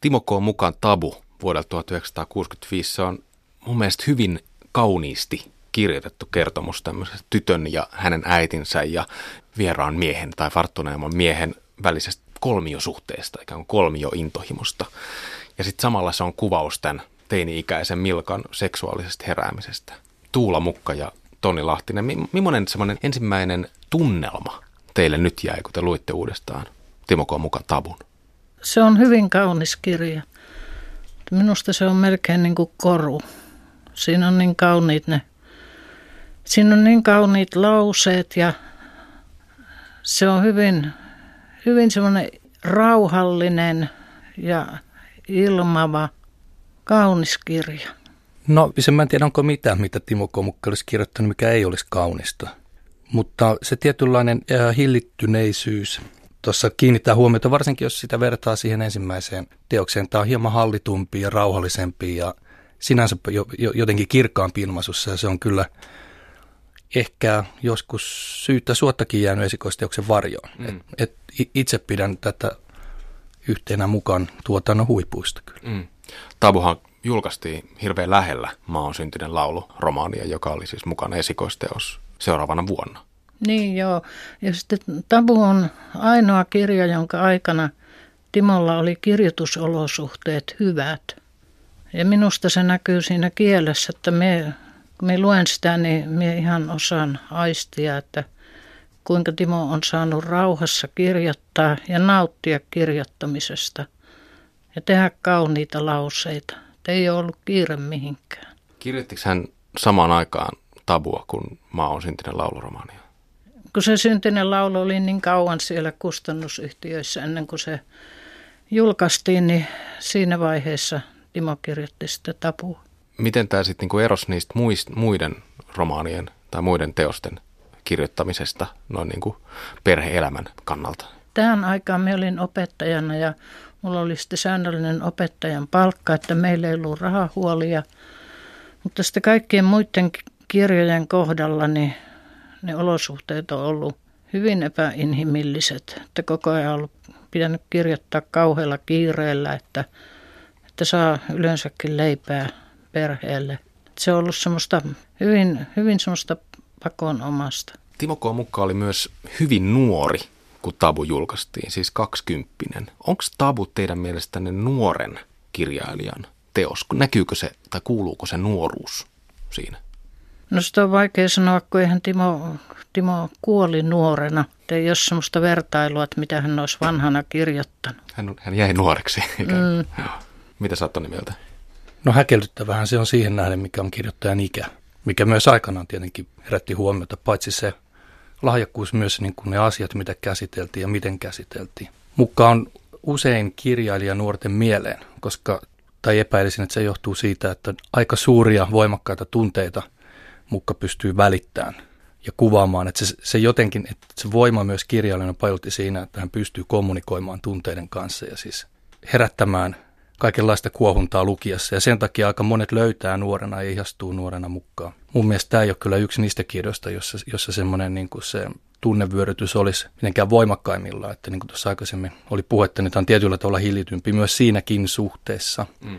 Timo K. mukaan Tabu vuodelta 1965. Se on mun mielestä hyvin kauniisti kirjoitettu kertomus tämmöisestä tytön ja hänen äitinsä ja vieraan miehen tai varttuneemman miehen välisestä kolmiosuhteesta, ikään kuin kolmiointohimosta. Ja sitten samalla se on kuvaus tämän teini-ikäisen Milkan seksuaalisesta heräämisestä. Tuula Mukka ja Toni Lahtinen, millainen semmoinen ensimmäinen tunnelma teille nyt jäi, kun te luitte uudestaan Timo K. mukaan tabun? Se on hyvin kaunis kirja. Minusta se on melkein niin kuin koru. Siinä on niin kauniit ne, siinä on niin kauniit lauseet ja se on hyvin, hyvin semmoinen rauhallinen ja ilmava, kaunis kirja. No, se mä en tiedä, onko mitään, mitä Timo Komukka olisi kirjoittanut, mikä ei olisi kaunista. Mutta se tietynlainen äh, hillittyneisyys tuossa kiinnittää huomiota, varsinkin jos sitä vertaa siihen ensimmäiseen teokseen. Tämä on hieman hallitumpi ja rauhallisempi ja sinänsä jo, jo, jotenkin kirkkaampi ilmaisussa ja se on kyllä ehkä joskus syyttä suottakin jäänyt esikoisteoksen varjoon. Mm. Et, et itse pidän tätä yhtenä mukaan tuotannon huipuista kyllä. Mm. Tabuhan julkaistiin hirveän lähellä Maa on syntinen laulu romaania, joka oli siis mukana esikoisteos seuraavana vuonna. Niin joo. Ja sitten Tabu on ainoa kirja, jonka aikana Timolla oli kirjoitusolosuhteet hyvät. Ja minusta se näkyy siinä kielessä, että me, kun me luen sitä, niin me ihan osaan aistia, että kuinka Timo on saanut rauhassa kirjoittaa ja nauttia kirjoittamisesta ja tehdä kauniita lauseita. Että ei ole ollut kiire mihinkään. Kirjoittiko hän samaan aikaan tabua, kun maa on syntinen lauluromaania? Kun se syntinen laulu oli niin kauan siellä kustannusyhtiöissä ennen kuin se julkaistiin, niin siinä vaiheessa Timo kirjoitti sitä tabua. Miten tämä sitten niinku erosi niistä muiden romaanien tai muiden teosten kirjoittamisesta noin niin kuin perhe-elämän kannalta? Tähän aikaan minä olin opettajana ja mulla oli sitten säännöllinen opettajan palkka, että meillä ei ollut rahahuolia. Mutta sitten kaikkien muiden kirjojen kohdalla niin ne olosuhteet on ollut hyvin epäinhimilliset. Että koko ajan on ollut pitänyt kirjoittaa kauhealla kiireellä, että, että saa yleensäkin leipää perheelle. Se on ollut semmoista hyvin, hyvin semmoista pakonomasta. Timo K. Mukka oli myös hyvin nuori, kun Tabu julkaistiin, siis kaksikymppinen. Onko Tabu teidän mielestänne nuoren kirjailijan teos? Näkyykö se tai kuuluuko se nuoruus siinä? No sitä on vaikea sanoa, kun eihän Timo, Timo kuoli nuorena. Ei ole sellaista vertailua, että mitä hän olisi vanhana kirjoittanut. Hän, hän jäi nuoreksi. Mm. Mitä sä oot mieltä? No häkellyttävähän se on siihen nähden, mikä on kirjoittajan ikä. Mikä myös aikanaan tietenkin herätti huomiota, paitsi se lahjakkuus myös niin kuin ne asiat, mitä käsiteltiin ja miten käsiteltiin. Mukaan on usein kirjailija nuorten mieleen, koska, tai epäilisin, että se johtuu siitä, että aika suuria voimakkaita tunteita – mukka pystyy välittämään ja kuvaamaan. Että se, se jotenkin, että se voima myös kirjailijana pajutti siinä, että hän pystyy kommunikoimaan tunteiden kanssa ja siis herättämään kaikenlaista kuohuntaa lukiassa. Ja sen takia aika monet löytää nuorena ja ihastuu nuorena mukaan. Mun mielestä tämä ei ole kyllä yksi niistä kirjoista, jossa, jossa semmoinen niin kuin se tunnevyörytys olisi mitenkään voimakkaimmillaan. Että niin kuin tuossa aikaisemmin oli puhetta, niin tämä on tietyllä tavalla hiljitympi myös siinäkin suhteessa. Mm.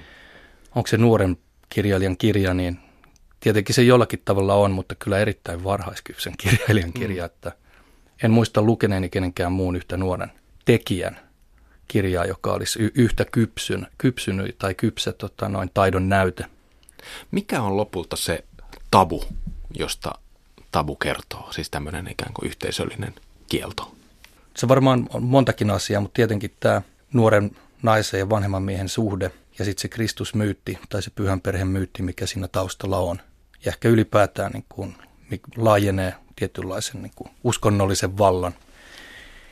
Onko se nuoren kirjailijan kirja, niin tietenkin se jollakin tavalla on, mutta kyllä erittäin varhaiskypsen kirjailijan kirja, mm. että en muista lukeneeni kenenkään muun yhtä nuoren tekijän kirjaa, joka olisi y- yhtä kypsyn, kypsynyt tai kypsä tota, noin taidon näyte. Mikä on lopulta se tabu, josta tabu kertoo, siis tämmöinen ikään kuin yhteisöllinen kielto? Se varmaan on montakin asiaa, mutta tietenkin tämä nuoren naisen ja vanhemman miehen suhde ja sitten se Kristusmyytti tai se pyhän perheen myytti, mikä siinä taustalla on ja ehkä ylipäätään niin kuin, laajenee tietynlaisen niin kuin uskonnollisen vallan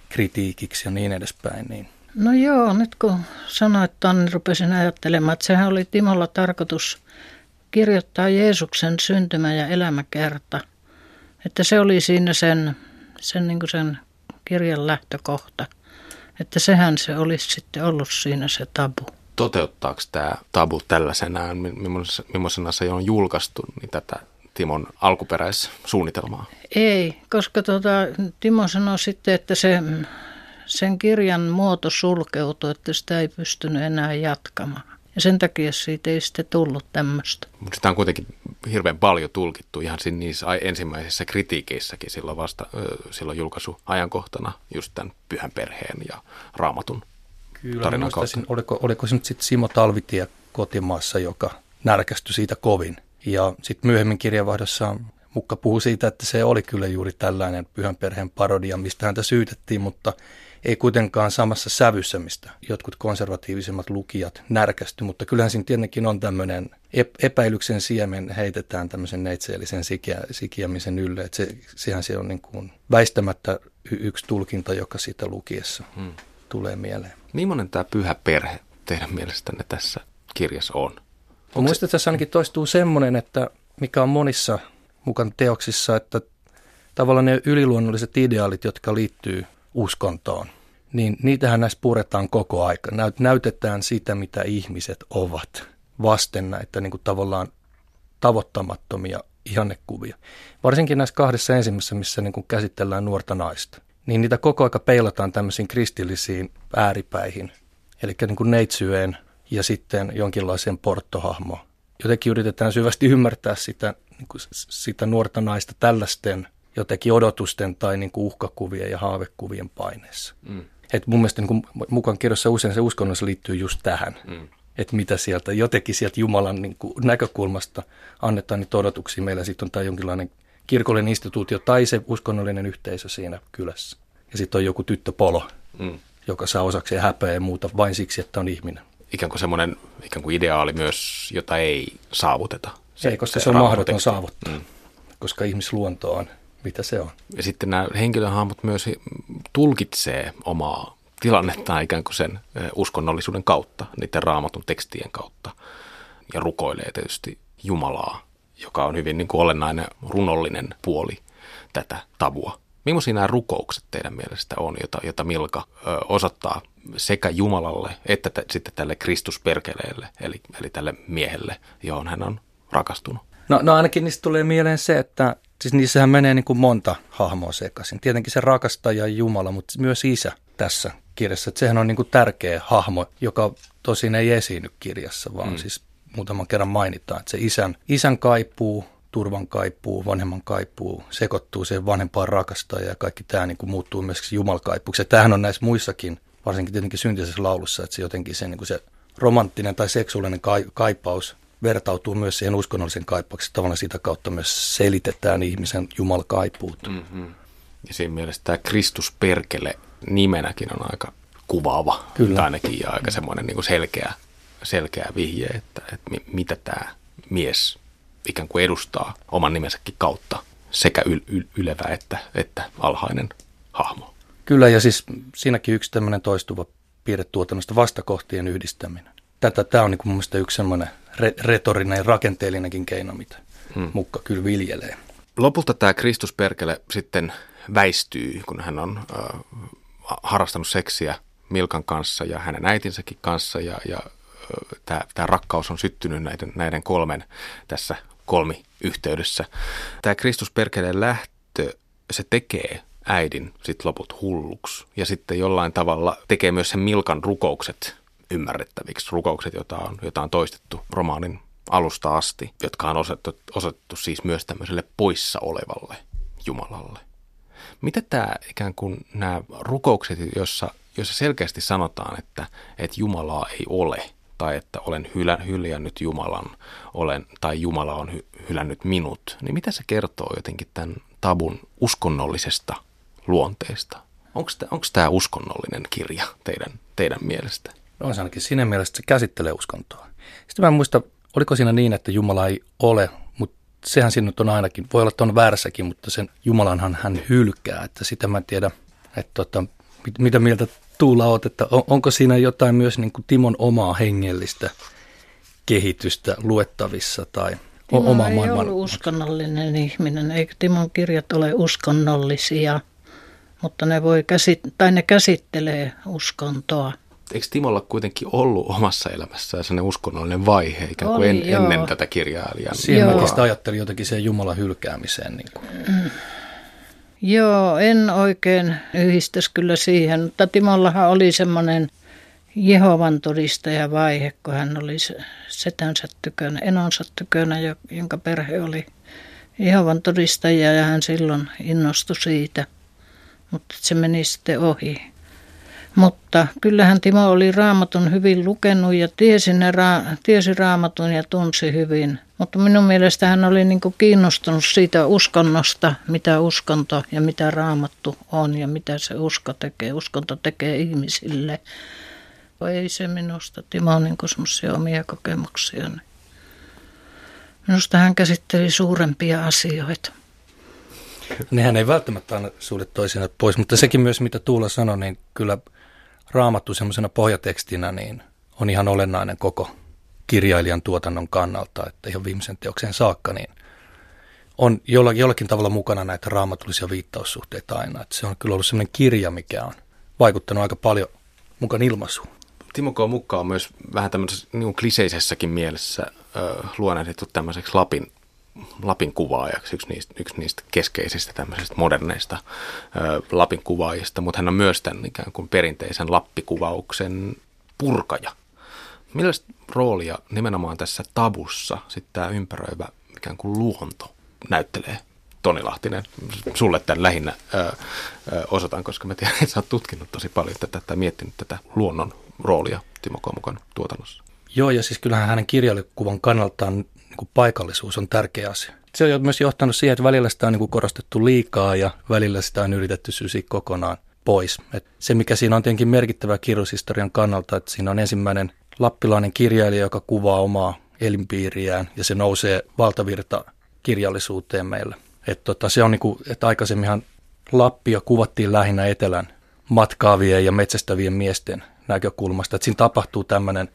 kritiikiksi ja niin edespäin. Niin. No joo, nyt kun sanoit tuon, niin rupesin ajattelemaan, että sehän oli Timolla tarkoitus kirjoittaa Jeesuksen syntymä- ja elämäkerta. Että se oli siinä sen, sen, niin kuin sen kirjan lähtökohta. Että sehän se olisi sitten ollut siinä se tabu toteuttaako tämä tabu tällaisenaan, millaisena se on julkaistu, niin tätä Timon alkuperäissuunnitelmaa? Ei, koska tuota, Timo sanoi sitten, että se, sen kirjan muoto sulkeutui, että sitä ei pystynyt enää jatkamaan. Ja sen takia siitä ei sitten tullut tämmöistä. Mutta sitä on kuitenkin hirveän paljon tulkittu ihan niissä ensimmäisissä kritiikeissäkin silloin vasta silloin julkaisuajankohtana just tämän pyhän perheen ja raamatun Kyllä, tarinan kautta. Oliko, oliko se nyt sitten Simo Talvitie kotimaassa, joka närkästyi siitä kovin. Ja sitten myöhemmin kirjavahdossa Mukka puhuu siitä, että se oli kyllä juuri tällainen pyhän perheen parodia, mistä häntä syytettiin, mutta ei kuitenkaan samassa sävyssä, mistä jotkut konservatiivisemmat lukijat närkästy, mutta kyllähän siinä tietenkin on tämmöinen epäilyksen siemen heitetään tämmöisen neitseellisen sikiä, sikiämisen ylle, että se, sehän se on niin kuin väistämättä yksi tulkinta, joka siitä lukiessa hmm. tulee mieleen. Millainen tämä pyhä perhe teidän mielestänne tässä kirjassa on? Onko Muistan, että tässä ainakin toistuu semmoinen, että mikä on monissa mukaan teoksissa, että tavallaan ne yliluonnolliset ideaalit, jotka liittyy uskontoon, niin niitähän näissä puretaan koko aika. Näytetään sitä, mitä ihmiset ovat vasten näitä niin kuin tavallaan tavoittamattomia ihannekuvia. Varsinkin näissä kahdessa ensimmäisessä, missä niin kuin käsitellään nuorta naista, niin niitä koko aika peilataan tämmöisiin kristillisiin ääripäihin, eli niin kuin neitsyeen ja sitten jonkinlaiseen porttohahmoon. Jotenkin yritetään syvästi ymmärtää sitä, niin kuin sitä nuorta naista tällaisten – jotenkin odotusten tai niin kuin uhkakuvien ja haavekuvien paineessa. Mm. Et mun mielestä niin kuin mukaan kirjassa usein se uskonnossa liittyy just tähän, mm. että mitä sieltä jotenkin sieltä Jumalan niin kuin näkökulmasta annetaan niitä odotuksia. Meillä sitten on tämä jonkinlainen kirkollinen instituutio tai se uskonnollinen yhteisö siinä kylässä. Ja sitten on joku tyttöpolo, mm. joka saa osakseen häpeä ja muuta vain siksi, että on ihminen. Ikään kuin semmoinen ikään kuin ideaali myös, jota ei saavuteta. Se, ei, koska se, se on mahdoton saavuttaa, mm. koska ihmisluonto on mitä se on. Ja sitten nämä henkilöhahmot myös tulkitsee omaa tilannettaan ikään kuin sen uskonnollisuuden kautta, niiden raamatun tekstien kautta. Ja rukoilee tietysti Jumalaa, joka on hyvin niin kuin olennainen runollinen puoli tätä tavua. Millaisia nämä rukoukset teidän mielestä on, jota, jota Milka ö, osoittaa sekä Jumalalle että t- sitten tälle Kristusperkeleelle, eli, eli tälle miehelle, johon hän on rakastunut? No, no ainakin niistä tulee mieleen se, että Siis niissähän menee niin kuin monta hahmoa sekaisin. Tietenkin se rakastaja Jumala, mutta myös isä tässä kirjassa. Että sehän on niin kuin tärkeä hahmo, joka tosin ei esiinny kirjassa, vaan mm. siis muutaman kerran mainitaan. Että se isän, isän kaipuu, turvan kaipuu, vanhemman kaipuu, sekoittuu siihen vanhempaan rakastajaan ja kaikki tämä niin kuin muuttuu myös jumalkaipuuksi. Tämähän on näissä muissakin, varsinkin tietenkin syntisessä laulussa, että se jotenkin se, niin kuin se romanttinen tai seksuaalinen kaipaus vertautuu myös siihen uskonnollisen kaipauksen. Tavallaan sitä kautta myös selitetään ihmisen jumalkaipuutta. Mm-hmm. Ja siinä mielessä tämä Kristus Perkele nimenäkin on aika kuvaava. Kyllä. ainakin ja aika semmoinen niin selkeä, selkeä vihje, että, että mitä tämä mies ikään kuin edustaa oman nimensäkin kautta sekä yl- yl- ylevä että, että alhainen hahmo. Kyllä, ja siis siinäkin yksi tämmöinen toistuva piirre tuotannosta vastakohtien yhdistäminen. Tätä, tämä on niin kuin mun mielestä yksi semmoinen re- retorinen ja rakenteellinenkin keino, mitä hmm. Mukka kyllä viljelee. Lopulta tämä Kristus Perkele sitten väistyy, kun hän on äh, harrastanut seksiä Milkan kanssa ja hänen äitinsäkin kanssa ja, ja tämä, rakkaus on syttynyt näiden, näiden kolmen tässä kolmi yhteydessä. Tämä Kristus Perkeleen lähtö, se tekee äidin sitten loput hulluksi ja sitten jollain tavalla tekee myös sen Milkan rukoukset ymmärrettäviksi rukoukset, joita on, joita on toistettu romaanin alusta asti, jotka on osoitettu, osoitettu siis myös tämmöiselle poissa olevalle Jumalalle. Mitä tämä ikään kuin nämä rukoukset, joissa, joissa selkeästi sanotaan, että, että Jumalaa ei ole, tai että olen hylä, hyljännyt Jumalan, olen, tai Jumala on hy, hylännyt minut, niin mitä se kertoo jotenkin tämän tabun uskonnollisesta luonteesta? Onko tämä uskonnollinen kirja teidän, teidän mielestä? On se ainakin siinä mielessä, että se käsittelee uskontoa. Sitten mä en muista, oliko siinä niin, että Jumala ei ole, mutta sehän siinä on ainakin, voi olla tuon väärässäkin, mutta sen Jumalanhan hän hylkää, että sitä mä en tiedä, että tota, mit, mitä mieltä Tuula oot, että on, onko siinä jotain myös niin kuin Timon omaa hengellistä kehitystä luettavissa tai Timo oma ei maailman... ollut uskonnollinen ihminen, eikö Timon kirjat ole uskonnollisia, mutta ne, voi käsit- tai ne käsittelee uskontoa eikö Timolla kuitenkin ollut omassa elämässään sellainen uskonnollinen vaihe ikään kuin Oli, en, ennen tätä kirjailijaa? Siinä mäkin sitä ajattelin jotenkin sen Jumalan hylkäämiseen. Niin kuin. Mm. Joo, en oikein yhdistäisi kyllä siihen, mutta Timollahan oli semmoinen Jehovan todistaja vaihe, kun hän oli setänsä tykönä, enonsa tykönä, jonka perhe oli Jehovan todistajia ja hän silloin innostui siitä, mutta se meni sitten ohi. Mutta kyllähän Timo oli raamatun hyvin lukenut ja tiesi, ne ra- tiesi raamatun ja tunsi hyvin. Mutta minun mielestä hän oli niin kiinnostunut siitä uskonnosta, mitä uskonto ja mitä raamattu on ja mitä se usko tekee. Uskonto tekee ihmisille. Ei se minusta Timo niin semmoisia omia kokemuksia. Minusta hän käsitteli suurempia asioita. Nehän ei välttämättä aina suhde toisinaan pois, mutta sekin myös, mitä Tuula sanoi, niin kyllä raamattu semmoisena pohjatekstinä niin on ihan olennainen koko kirjailijan tuotannon kannalta, että ihan viimeisen teoksen saakka, niin on jollakin, jollakin tavalla mukana näitä raamatullisia viittaussuhteita aina. Että se on kyllä ollut semmoinen kirja, mikä on vaikuttanut aika paljon mukaan ilmaisuun. Timo K. Mukka on myös vähän tämmöisessä niin kliseisessäkin mielessä äh, luonnehdittu tämmöiseksi Lapin, Lapin kuvaajaksi, yksi niistä, yksi niistä keskeisistä tämmöisistä moderneista äh, Lapin kuvaajista, mutta hän on myös tämän ikään kuin perinteisen lappikuvauksen purkaja. Millaista roolia nimenomaan tässä tabussa sitten tämä ympäröivä ikään kuin luonto näyttelee? Toni Lahtinen, sulle tämän lähinnä ö, ö, osoitan, koska mä tiedän, että sä oot tutkinut tosi paljon tätä tai miettinyt tätä luonnon roolia Timo Komukan tuotannossa. Joo, ja siis kyllähän hänen kirjallikuvan kannaltaan niin kuin paikallisuus on tärkeä asia. Se on myös johtanut siihen, että välillä sitä on niin kuin korostettu liikaa ja välillä sitä on yritetty sysiä kokonaan pois. Et se, mikä siinä on tietenkin merkittävä kirjoishistorian kannalta, että siinä on ensimmäinen lappilainen kirjailija, joka kuvaa omaa elinpiiriään ja se nousee valtavirta kirjallisuuteen meille. Et tota, se on niin kuin, että aikaisemminhan Lappia kuvattiin lähinnä etelän matkaavien ja metsästävien miesten näkökulmasta. Että siinä tapahtuu tämmöinen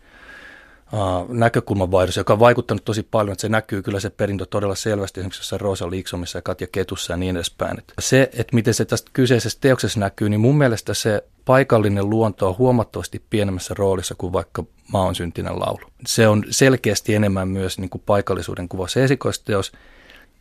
näkökulmanvaihdos, joka on vaikuttanut tosi paljon, että se näkyy kyllä se perintö todella selvästi esimerkiksi jossain Roosa Liiksomissa ja Katja Ketussa ja niin edespäin. Että se, että miten se tästä kyseisessä teoksessa näkyy, niin mun mielestä se paikallinen luonto on huomattavasti pienemmässä roolissa kuin vaikka Maan syntinen laulu. Se on selkeästi enemmän myös niin kuin paikallisuuden kuva. Se esikoisteos,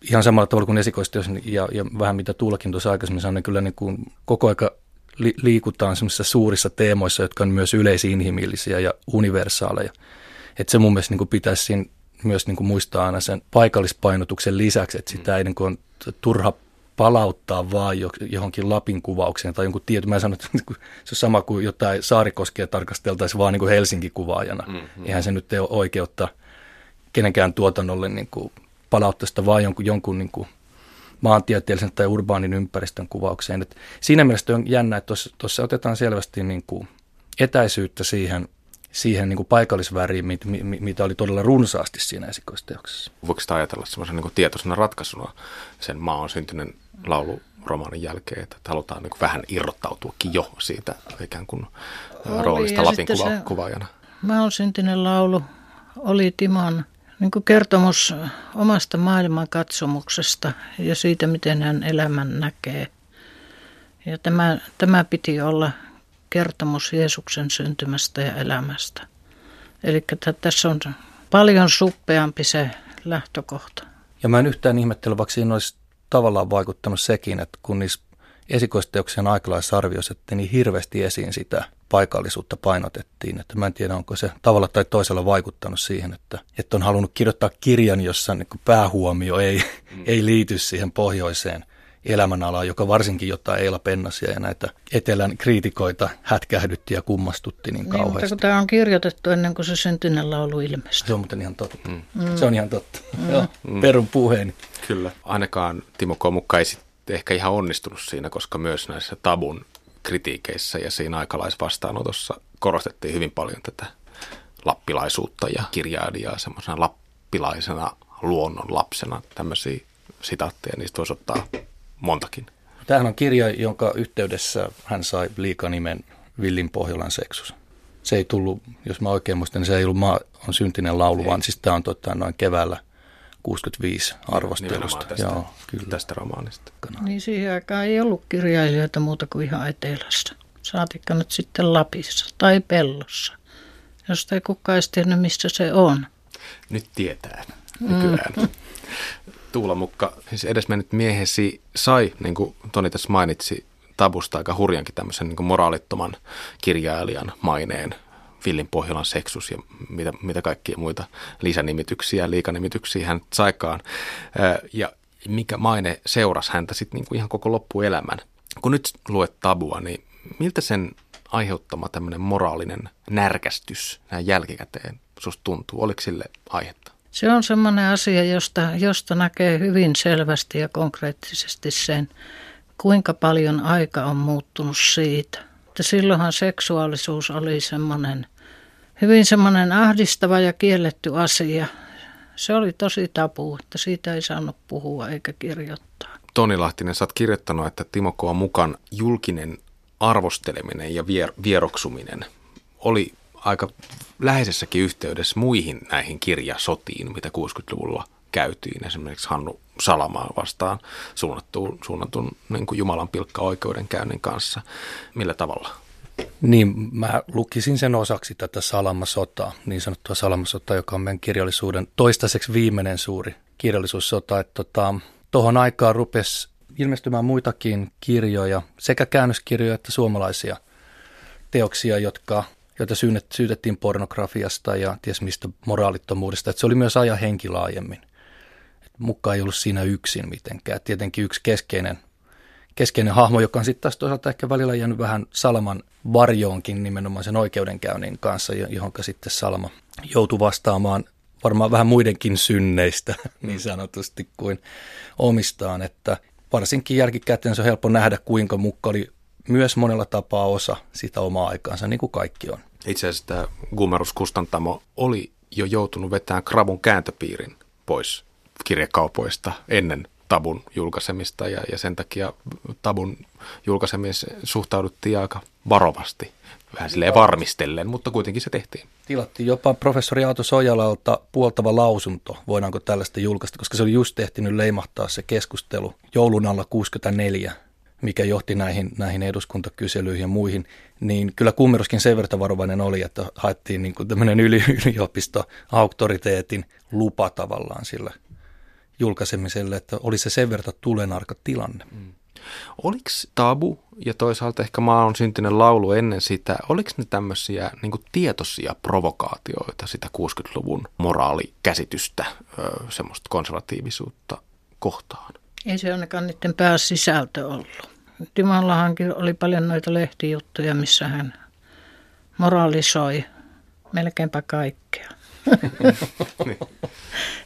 ihan samalla tavalla kuin esikoisteos ja, ja vähän mitä Tuulakin tuossa aikaisemmin sanoi, niin kyllä niin kuin koko aika li, liikutaan suurissa teemoissa, jotka on myös yleisinhimillisiä ja universaaleja. Että se mun mielestä niin kuin pitäisi siinä myös niin kuin muistaa aina sen paikallispainotuksen lisäksi, että sitä ei niin kuin on turha palauttaa vaan johonkin Lapin kuvaukseen tai jonkun tietyn. Mä sanon, että niinku se on sama kuin jotain saarikoskia tarkasteltaisiin vaan niin kuin Helsinki-kuvaajana. Mm-hmm. Eihän se nyt ei ole oikeutta kenenkään tuotannolle niin kuin palauttaa sitä vaan jonkun, jonkun niin kuin maantieteellisen tai urbaanin ympäristön kuvaukseen. Et siinä mielessä on jännä, että tuossa otetaan selvästi niin kuin etäisyyttä siihen, siihen niin kuin paikallisväriin, mit, mit, mitä oli todella runsaasti siinä esikoisteoksessa. Voiko sitä ajatella semmoisen niin tietoisena ratkaisuna sen maa on syntyneen laulu romaanin jälkeen, että halutaan niin kuin vähän irrottautuakin jo siitä ikään kuin oli, roolista Lapin kuva, se, kuvaajana. Mä on syntinen laulu, oli Timon niin kuin kertomus omasta maailmankatsomuksesta ja siitä, miten hän elämän näkee. Ja tämä, tämä piti olla kertomus Jeesuksen syntymästä ja elämästä. Eli tässä on paljon suppeampi se lähtökohta. Ja mä en yhtään ihmettele, vaikka siinä olisi tavallaan vaikuttanut sekin, että kun niissä esikoisteoksien aikalaisarvioissa, että niin hirveästi esiin sitä paikallisuutta painotettiin. Että mä en tiedä, onko se tavalla tai toisella vaikuttanut siihen, että, että on halunnut kirjoittaa kirjan, jossa niin päähuomio ei, mm. ei liity siihen pohjoiseen elämänalaan, joka varsinkin jotain Eila Pennasia ja näitä etelän kriitikoita hätkähdytti ja kummastutti niin, niin kauheasti. Mutta kun tämä on kirjoitettu ennen kuin se syntinen laulu ilmestyi. Se on muuten ihan totta. Mm. mm. Se on ihan totta. Mm. Joo, mm. perun puheeni. Kyllä. Ainakaan Timo Komukka ei ehkä ihan onnistunut siinä, koska myös näissä tabun kritiikeissä ja siinä aikalaisvastaanotossa korostettiin hyvin paljon tätä lappilaisuutta ja kirjailijaa semmoisena lappilaisena luonnon lapsena. Tämmöisiä sitaatteja, niistä voisi ottaa montakin. Tämähän on kirja, jonka yhteydessä hän sai liikanimen Villin Pohjolan seksus. Se ei tullut, jos mä oikein muistan, niin se ei ollut maa on syntinen laulu, ei. vaan siis tämä on totta, noin keväällä – 65 arvostelusta. Tästä, Joo, kyllä. tästä romaanista. Niin siihen aikaan ei ollut kirjailijoita muuta kuin ihan etelässä. Saatikka nyt sitten Lapissa tai Pellossa, jos ei kukaan edes tiennyt, missä se on. Nyt tietää nykyään. Mm. Tuula Mukka, siis edesmennyt miehesi sai, niin kuin Toni tässä mainitsi, tabusta aika hurjankin tämmöisen niin moraalittoman kirjailijan maineen. Villin Pohjolan seksus ja mitä, mitä kaikkia muita lisänimityksiä, liikanimityksiä hän saikaan. Ja mikä maine seurasi häntä sitten niin kuin ihan koko loppuelämän. Kun nyt luet tabua, niin miltä sen aiheuttama tämmöinen moraalinen närkästys näin jälkikäteen susta tuntuu? Oliko sille aihetta? Se on semmoinen asia, josta, josta näkee hyvin selvästi ja konkreettisesti sen, kuinka paljon aika on muuttunut siitä. Että silloinhan seksuaalisuus oli semmoinen hyvin semmoinen ahdistava ja kielletty asia. Se oli tosi tapu, että siitä ei saanut puhua eikä kirjoittaa. Toni Lahtinen, sä oot kirjoittanut, että Timo Koa mukaan julkinen arvosteleminen ja vier- vieroksuminen oli aika läheisessäkin yhteydessä muihin näihin kirjasotiin, mitä 60-luvulla käytiin. Esimerkiksi Hannu Salamaa vastaan suunnattuun, suunnatun niin kuin Jumalan pilkka oikeudenkäynnin kanssa. Millä tavalla? Niin, mä lukisin sen osaksi tätä Salamasotaa, niin sanottua Salamasotaa, joka on meidän kirjallisuuden toistaiseksi viimeinen suuri kirjallisuussota. Että tota, aikaan rupesi ilmestymään muitakin kirjoja, sekä käännöskirjoja että suomalaisia teoksia, jotka, joita syytettiin pornografiasta ja ties mistä moraalittomuudesta. Että se oli myös ajan henki laajemmin. Et mukaan ei ollut siinä yksin mitenkään. Tietenkin yksi keskeinen, keskeinen hahmo, joka on sitten taas toisaalta ehkä välillä jäänyt vähän Salman varjoonkin nimenomaan sen oikeudenkäynnin kanssa, johon sitten Salma joutui vastaamaan varmaan vähän muidenkin synneistä niin sanotusti kuin omistaan, että varsinkin jälkikäteen se on helppo nähdä, kuinka Mukka oli myös monella tapaa osa sitä omaa aikaansa, niin kuin kaikki on. Itse asiassa tämä Gumerus Kustantamo oli jo joutunut vetämään Krabun kääntöpiirin pois kirjakaupoista ennen tabun julkaisemista ja, ja sen takia tabun julkaisemiseen suhtauduttiin aika varovasti vähän silleen varmistellen, mutta kuitenkin se tehtiin. Tilattiin jopa professori Aato Sojalalta puoltava lausunto, voidaanko tällaista julkaista, koska se oli just tehtynyt leimahtaa se keskustelu joulun alla 64, mikä johti näihin, näihin eduskuntakyselyihin ja muihin, niin kyllä Kummeruskin sen verran varovainen oli, että haettiin niin kuin tämmöinen yli, yliopisto-auktoriteetin lupa tavallaan sillä julkaisemiselle, että oli se sen verran tulenarka tilanne. Mm. Oliko tabu ja toisaalta ehkä maa on syntynyt laulu ennen sitä, oliko ne tämmöisiä niin tietoisia provokaatioita sitä 60-luvun moraalikäsitystä, semmoista konservatiivisuutta kohtaan? Ei se ainakaan niiden pääsisältö ollut. Timallahankin oli paljon noita lehtijuttuja, missä hän moraalisoi melkeinpä kaikkea.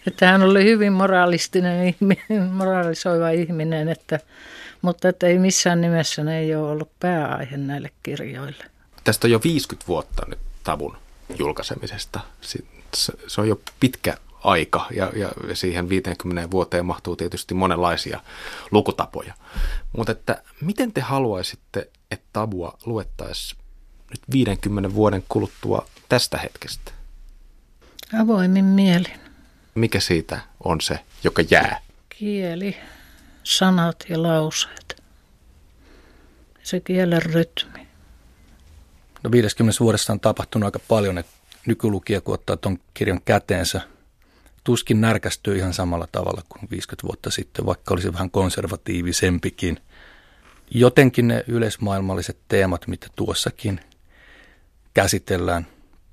että hän oli hyvin moraalistinen ihminen, moraalisoiva ihminen, että mutta että ei missään nimessä ne ei ole ollut pääaihe näille kirjoille. Tästä on jo 50 vuotta nyt Tabun julkaisemisesta. Se on jo pitkä aika ja, ja siihen 50 vuoteen mahtuu tietysti monenlaisia lukutapoja. Mutta että miten te haluaisitte, että Tabua luettaisiin nyt 50 vuoden kuluttua tästä hetkestä? Avoimin mielin. Mikä siitä on se, joka jää? Kieli sanat ja lauseet. Se kielen rytmi. No 50 vuodessa on tapahtunut aika paljon, että nykylukija kun ottaa tuon kirjan käteensä, tuskin närkästyy ihan samalla tavalla kuin 50 vuotta sitten, vaikka olisi vähän konservatiivisempikin. Jotenkin ne yleismaailmalliset teemat, mitä tuossakin käsitellään,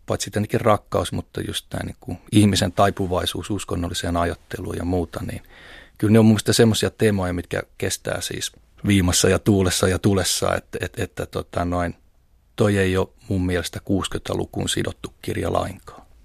paitsi tietenkin rakkaus, mutta just tämä niin kuin ihmisen taipuvaisuus uskonnolliseen ajatteluun ja muuta, niin – kyllä ne on mun semmoisia teemoja, mitkä kestää siis viimassa ja tuulessa ja tulessa, että, että, että tota noin, toi ei ole mun mielestä 60-lukuun sidottu kirja lainkaan.